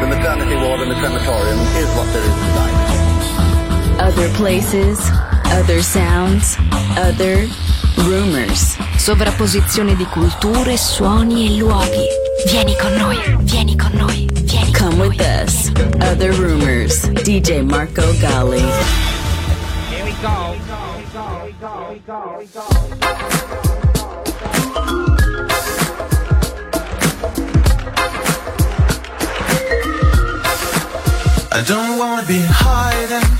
the maternity ward and the crematorium is what there is tonight. Other places, other sounds, other rumors. Sovrapposizione di culture, suoni e luoghi. Vieni con noi, vieni con noi, vieni Come noi. with us. Other rumors. DJ Marco Gally. Here we go. Here we go. Here we go. Here we go. I don't wanna be hiding.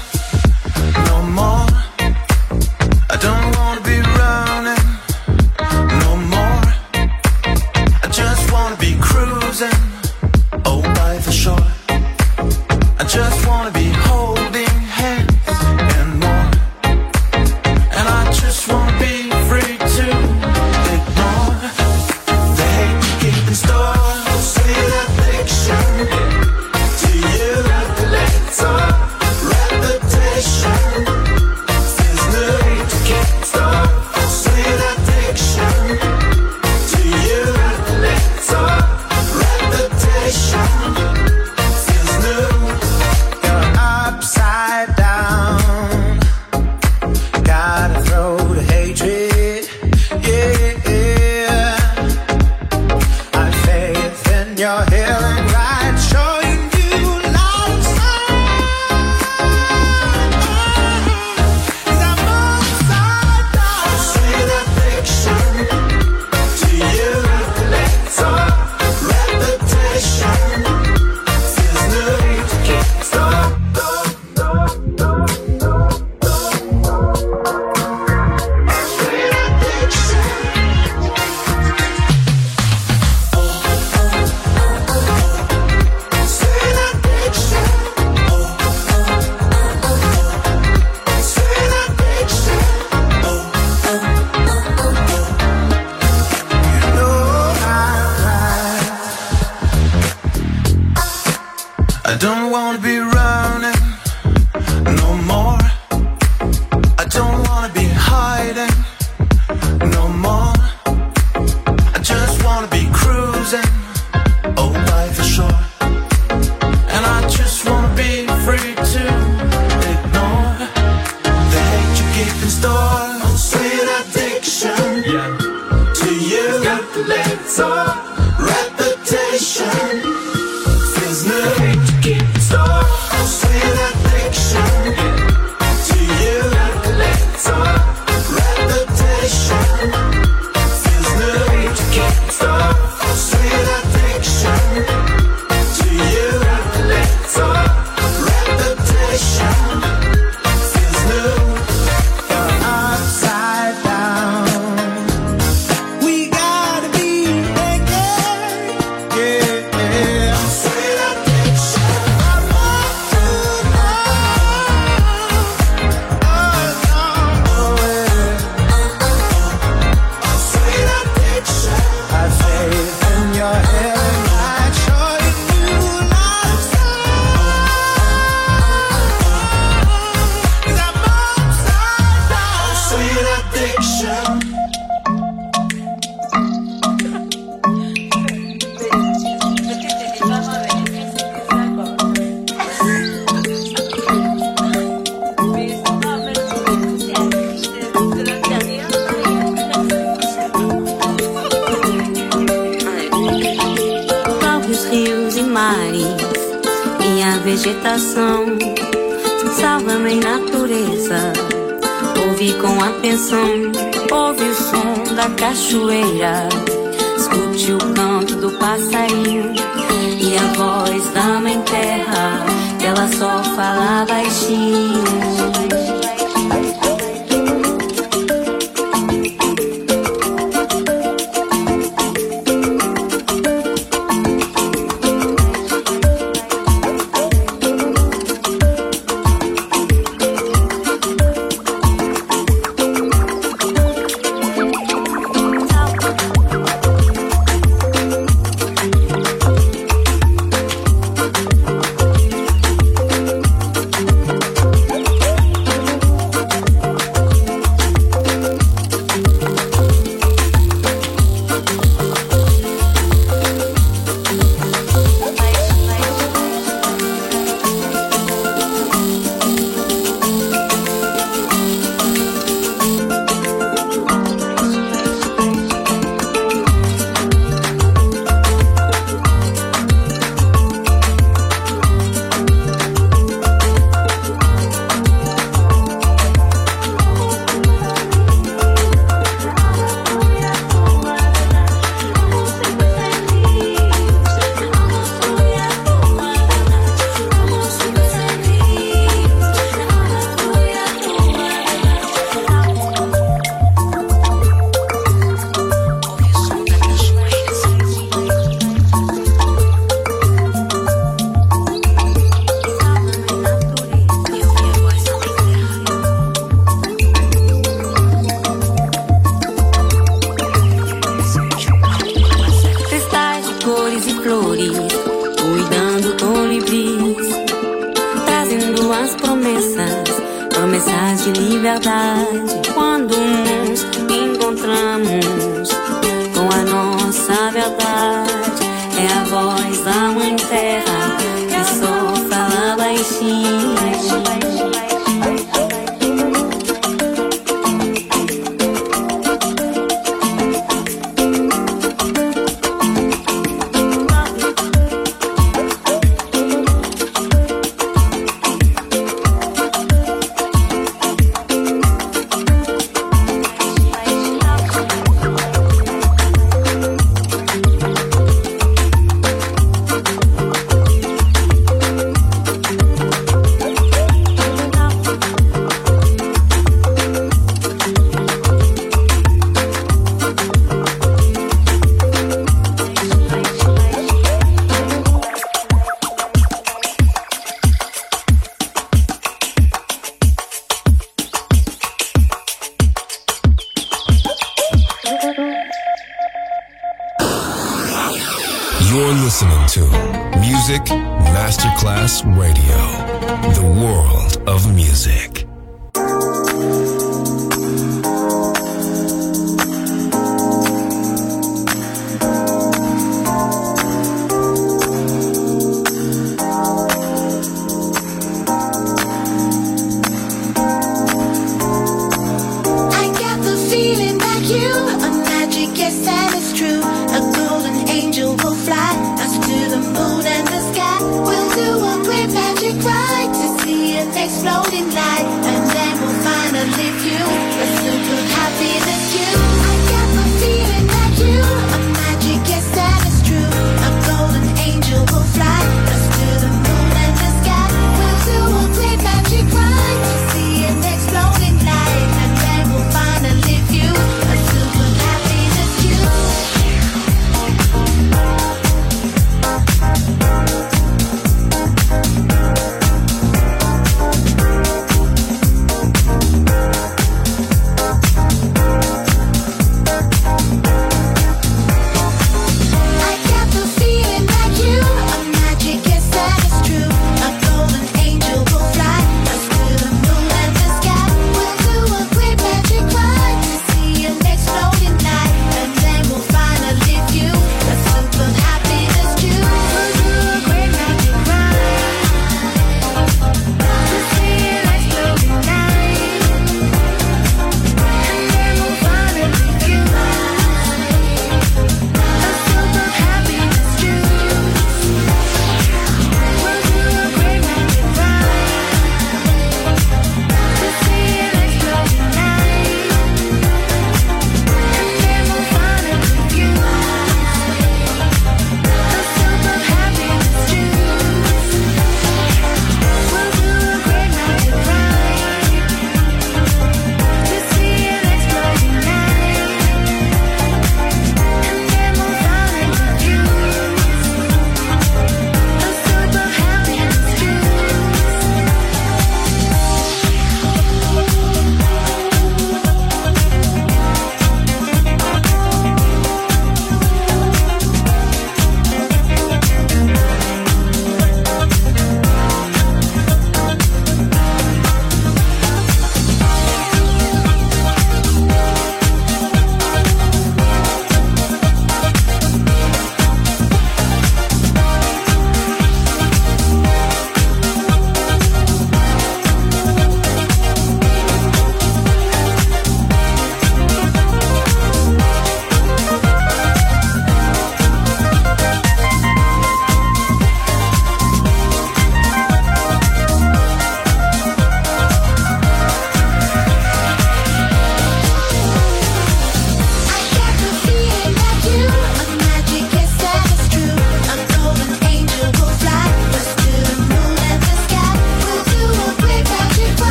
Exploding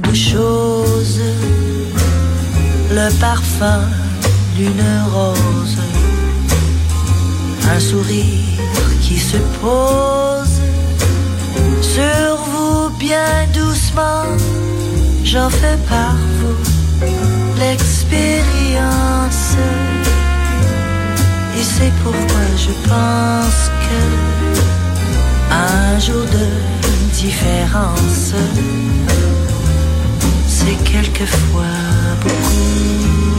de choses. Le parfum d'une rose, un sourire qui se pose sur vous bien doucement. J'en fais par vous l'expérience. Et c'est pourquoi je pense que un jour de différence, c'est quelquefois beaucoup.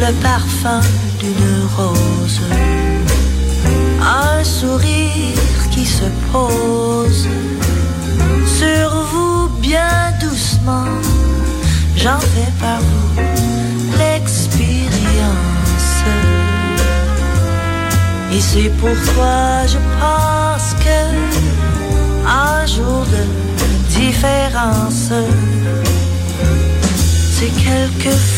le parfum d'une rose, un sourire qui se pose sur vous bien doucement. J'en fais par vous l'expérience. Et c'est pourquoi je pense que un jour de différence, c'est quelquefois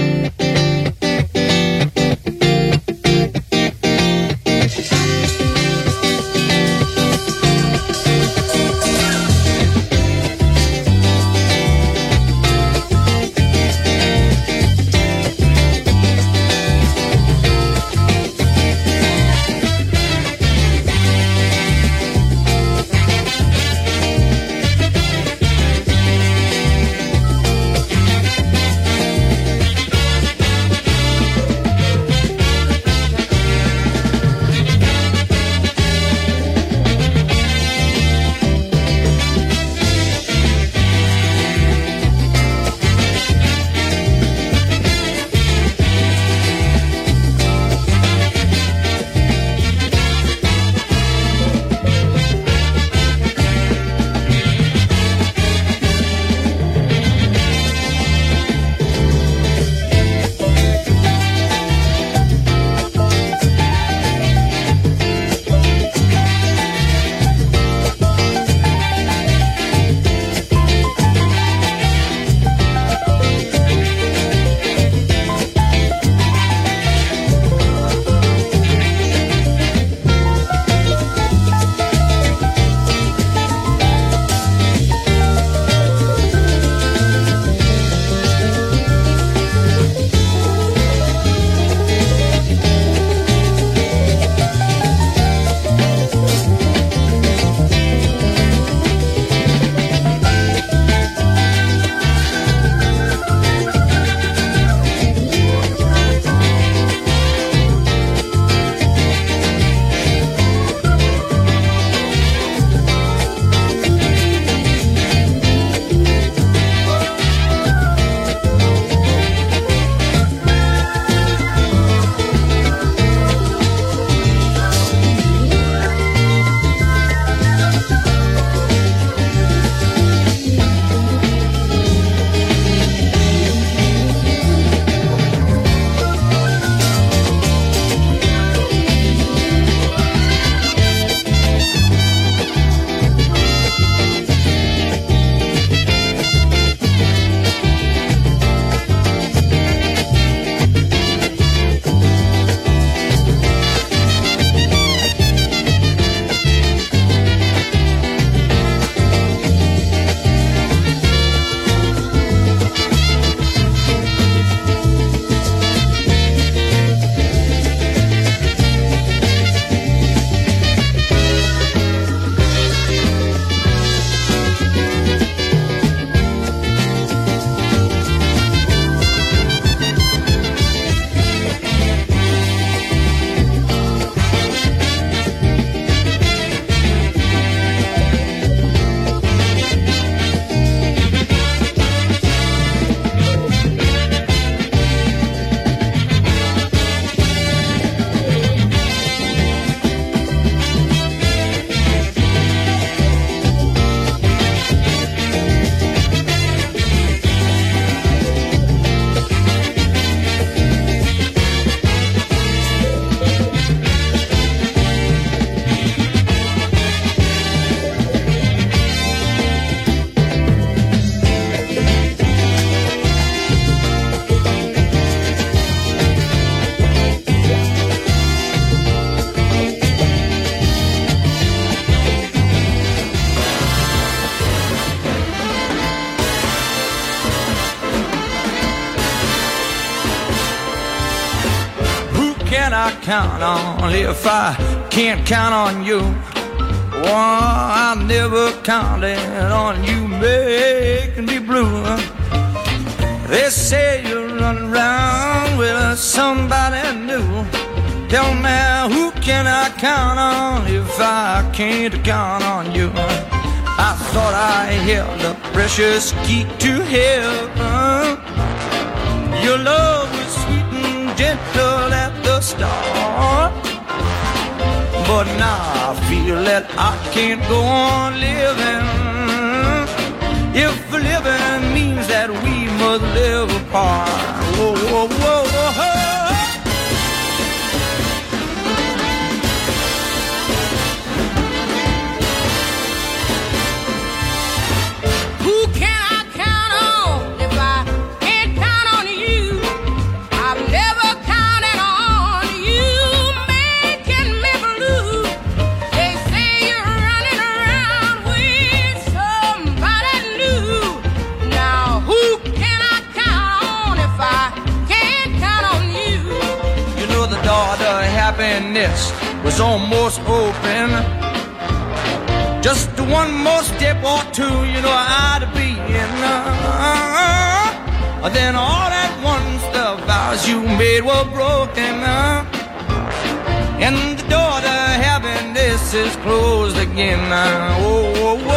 Count on if I can't count on you? Oh, I never counted on you making me blue. They say you're running around with somebody new. Tell me, who can I count on if I can't count on you? I thought I held a precious key to heaven. Your love was sweet and gentle start. But now I feel that I can't go on living. If living means that we must live apart. Made were broken. Uh, and the door to happiness is closed again. Uh, whoa, whoa, whoa,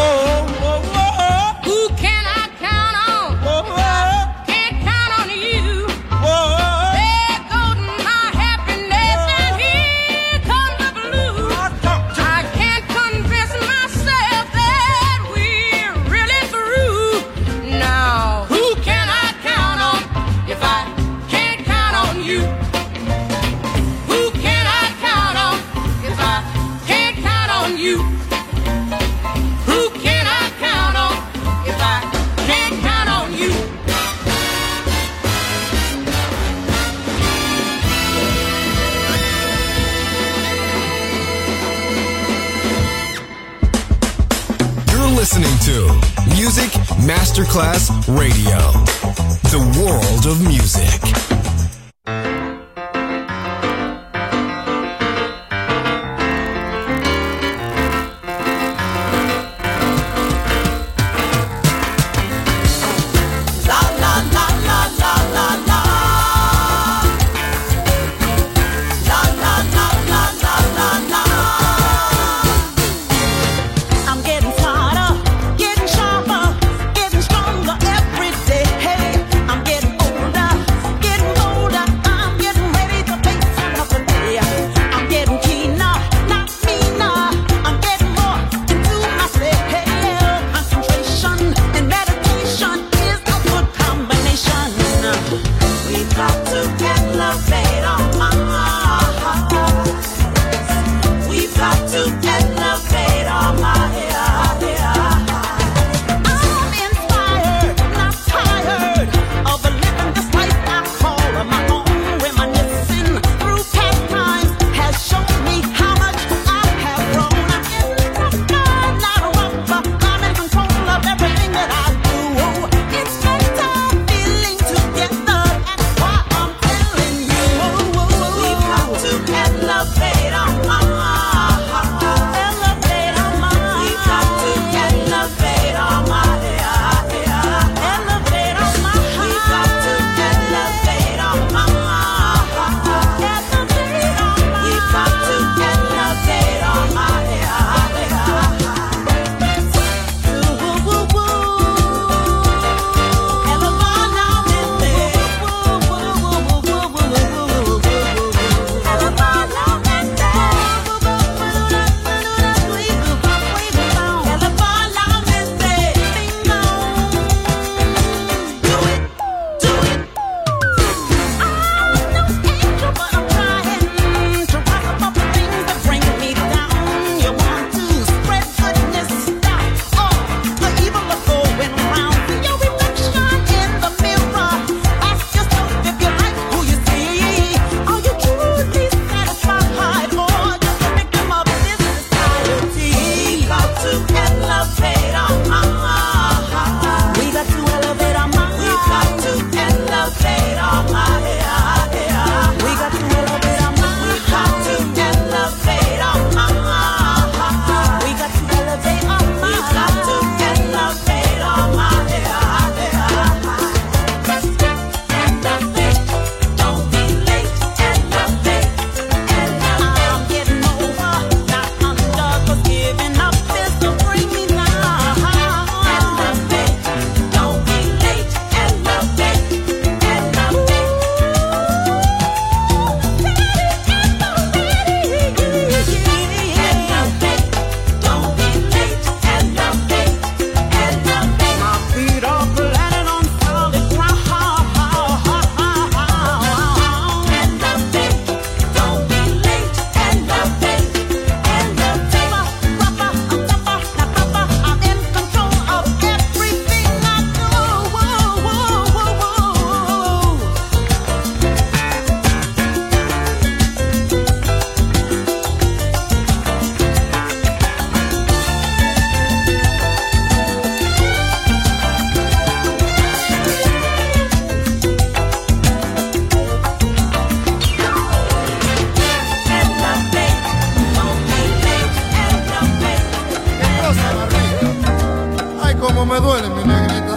duele,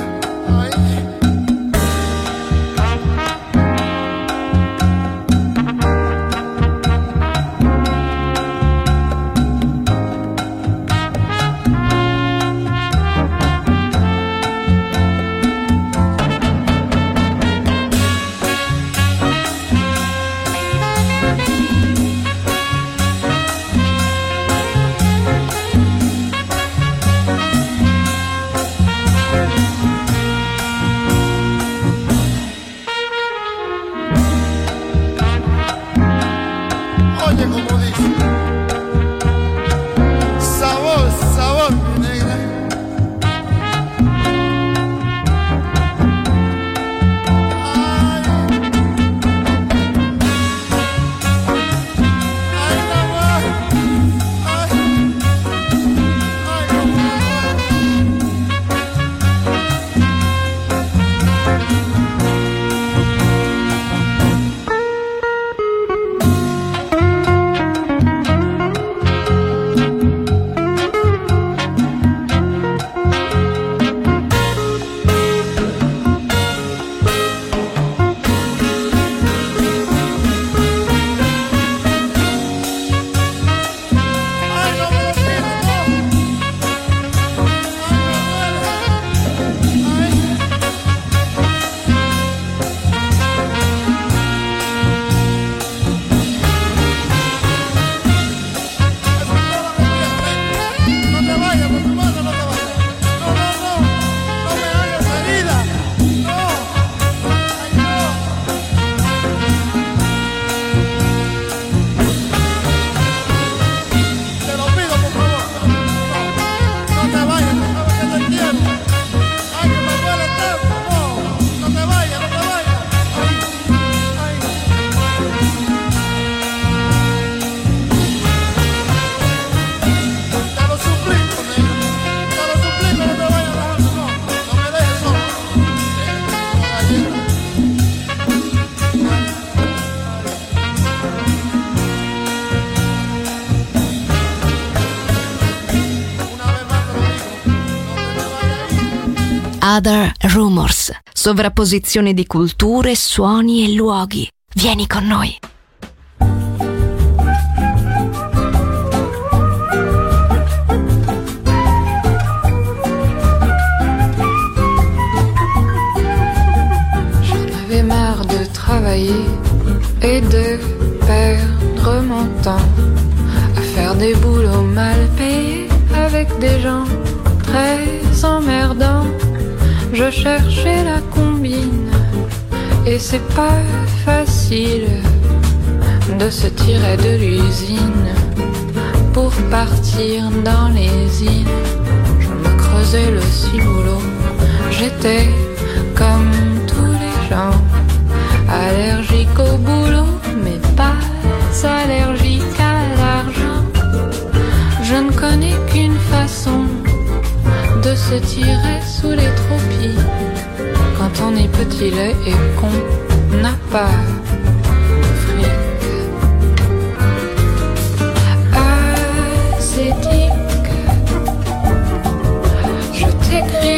sovrapposizione di culture, suoni e luoghi. Vieni con noi. J'en avais marre de travailler et de perdre mon temps à faire des boulots mal payés avec des gens très emmerdants. Je cherchais la combine et c'est pas facile de se tirer de l'usine pour partir dans les îles. Je me creusais le ciboulot, j'étais comme tous les gens, allergique au boulot, mais pas allergique à l'argent. Je ne connais se tirer sous les tropies quand on est petit lait et qu'on n'a pas fric. Ascétique, je t'écrirai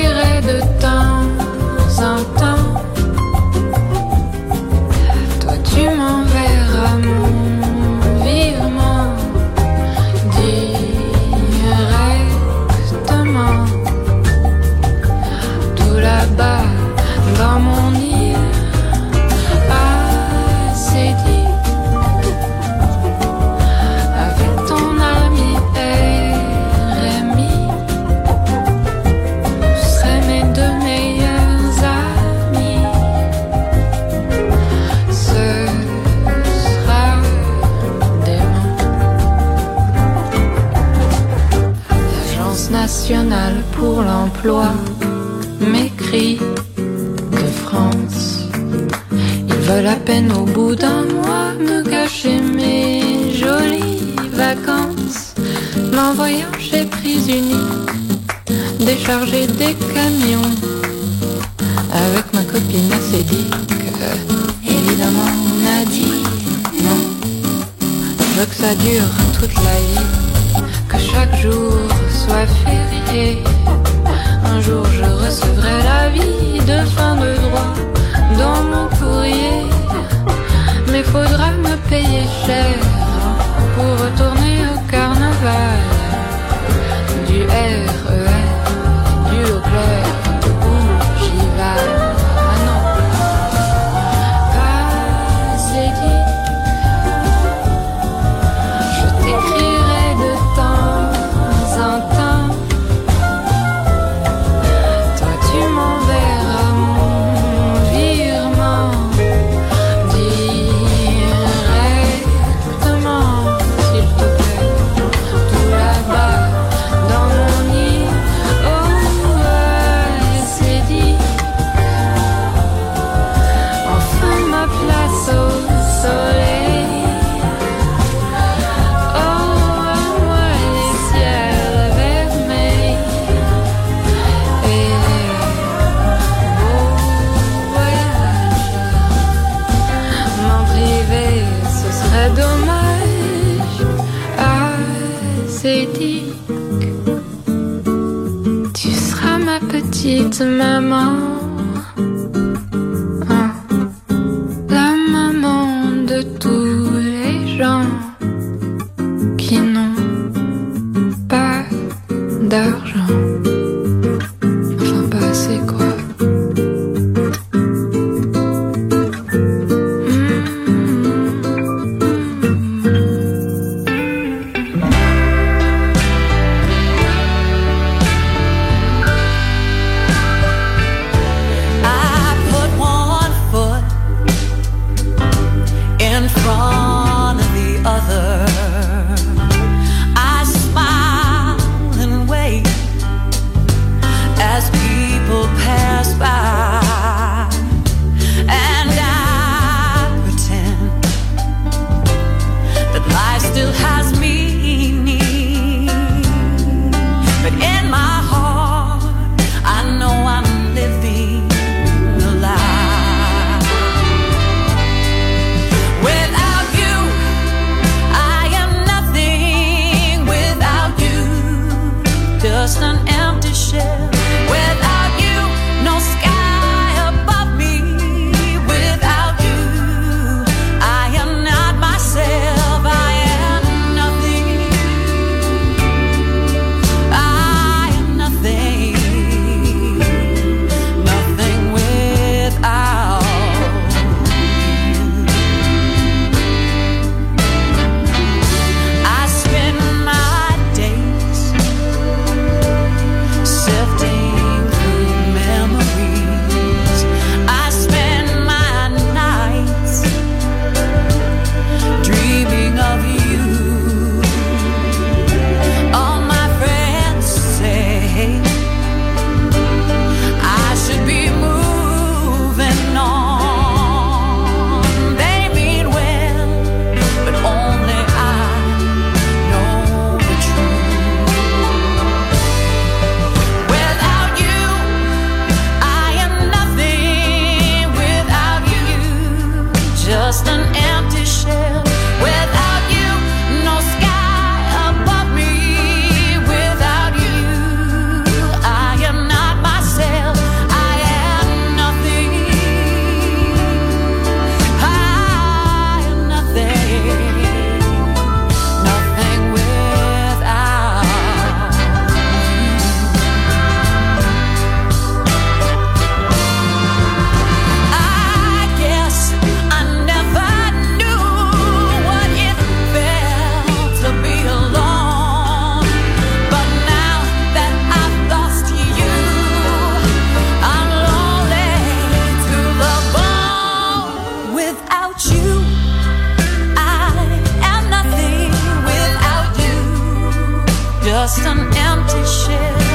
just an empty shell.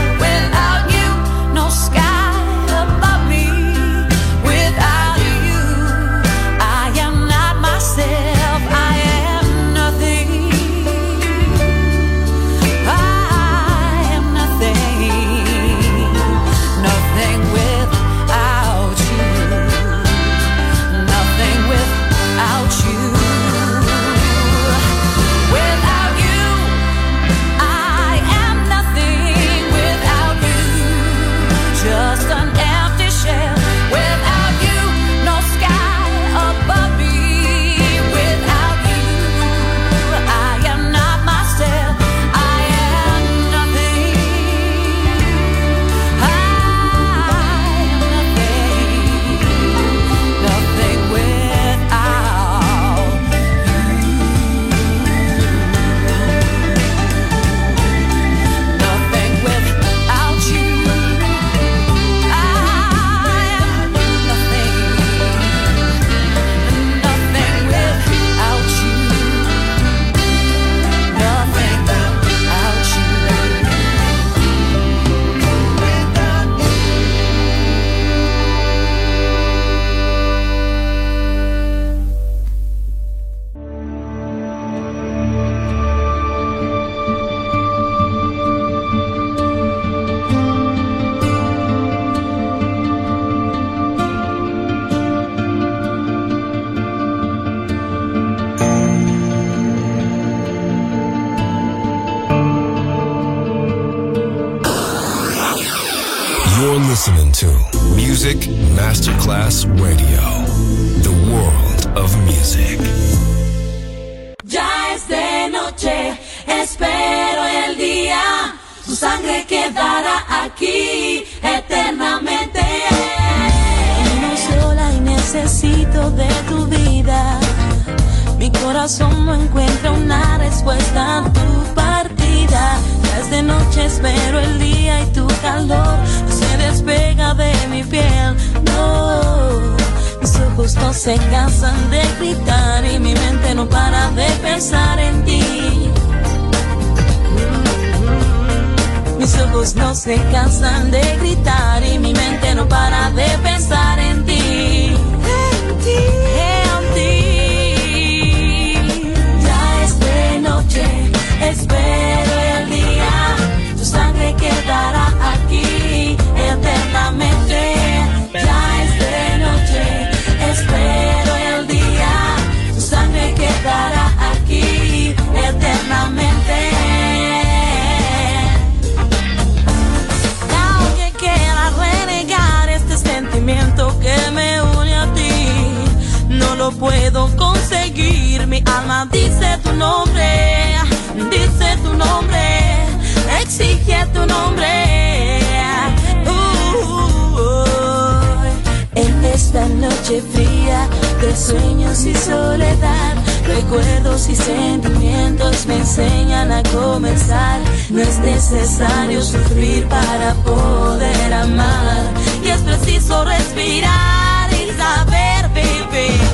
Listening to Music Masterclass Radio, the world of music. Ya es de noche, espero el día. Tu sangre quedará aquí eternamente. Estoy sola y necesito de tu corazón no encuentra una respuesta a tu partida. Ya es de noche, espero el día y tu calor se despega de mi piel. No, mis ojos no se cansan de gritar y mi mente no para de pensar en ti. Mis ojos no se cansan de gritar y mi mente no para de pensar en ti. Espero el día. Tu sangre quedará aquí eternamente. Ya es de noche, espero el día. Tu sangre quedará aquí eternamente. Aunque quiera renegar este sentimiento que me une a ti, no lo puedo conseguir. Mi alma dice tu nombre, dice tu nombre, exige tu nombre. Uh, en esta noche fría de sueños y soledad, recuerdos y sentimientos me enseñan a comenzar. No es necesario sufrir para poder amar, y es preciso respirar y saber vivir.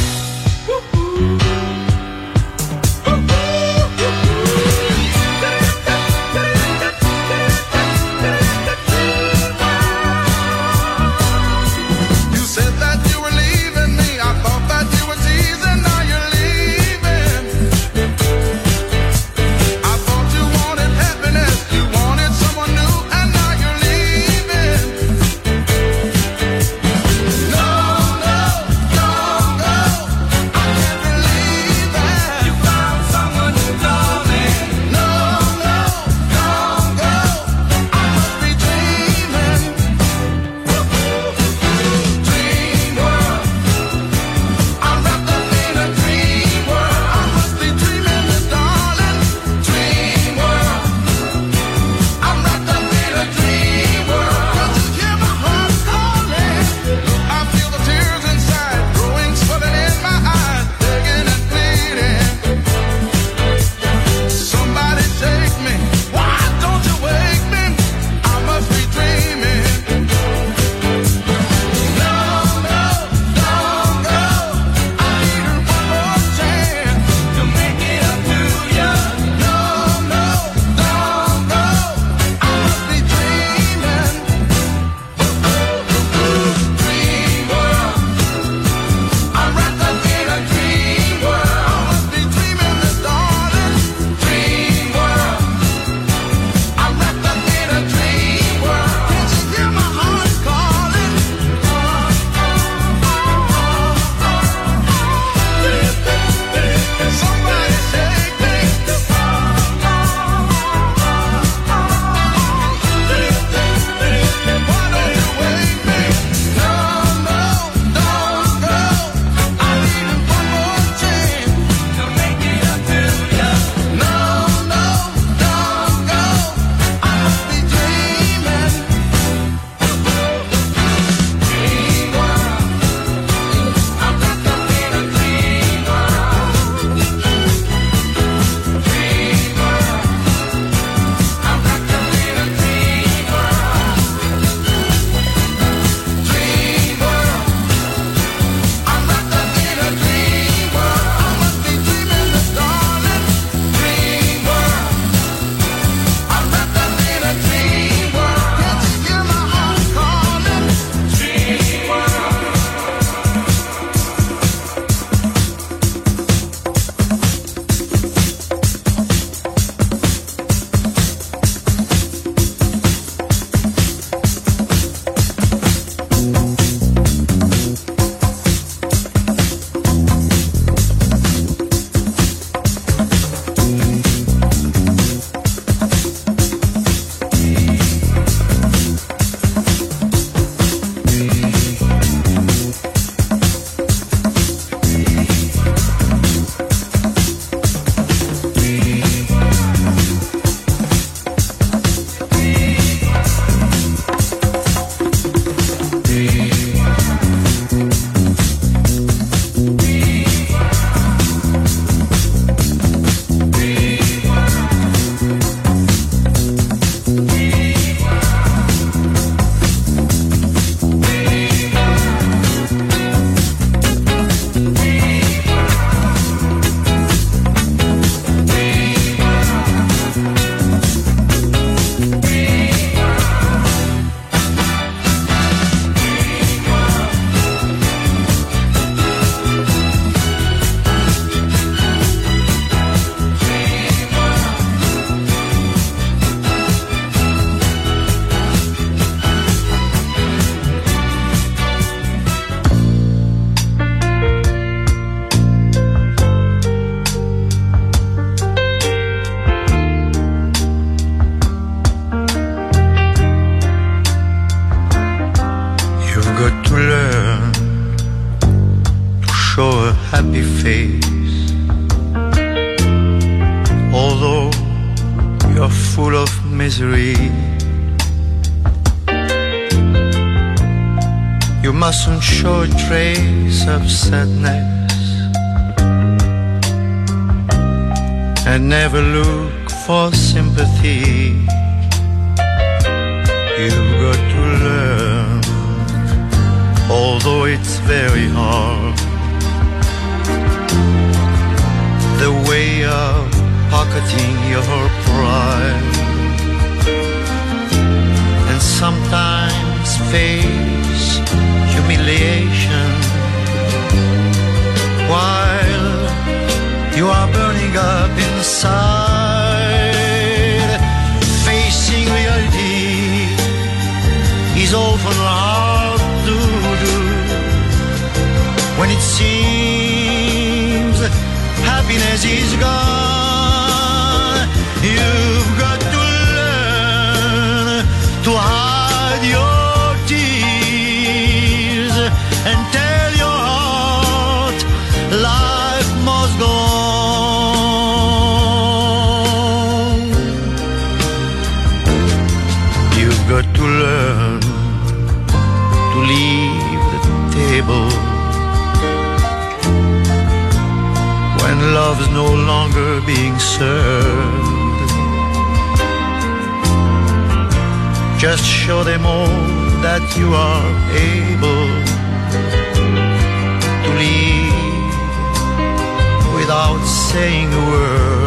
sadness and never look for sympathy. You've got to learn, although it's very hard, the way of pocketing your pride and sometimes face humiliation while you are burning up inside. Facing reality is often hard to do when it seems happiness is gone. You've got to learn to hide your to learn to leave the table when love's no longer being served. Just show them all that you are able to leave without saying a word.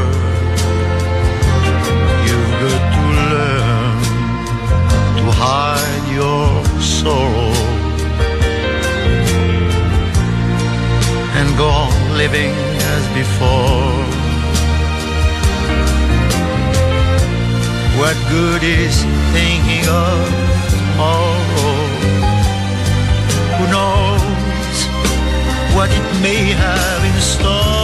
Your sorrow and go on living as before. What good is thinking of tomorrow? Who knows what it may have in store?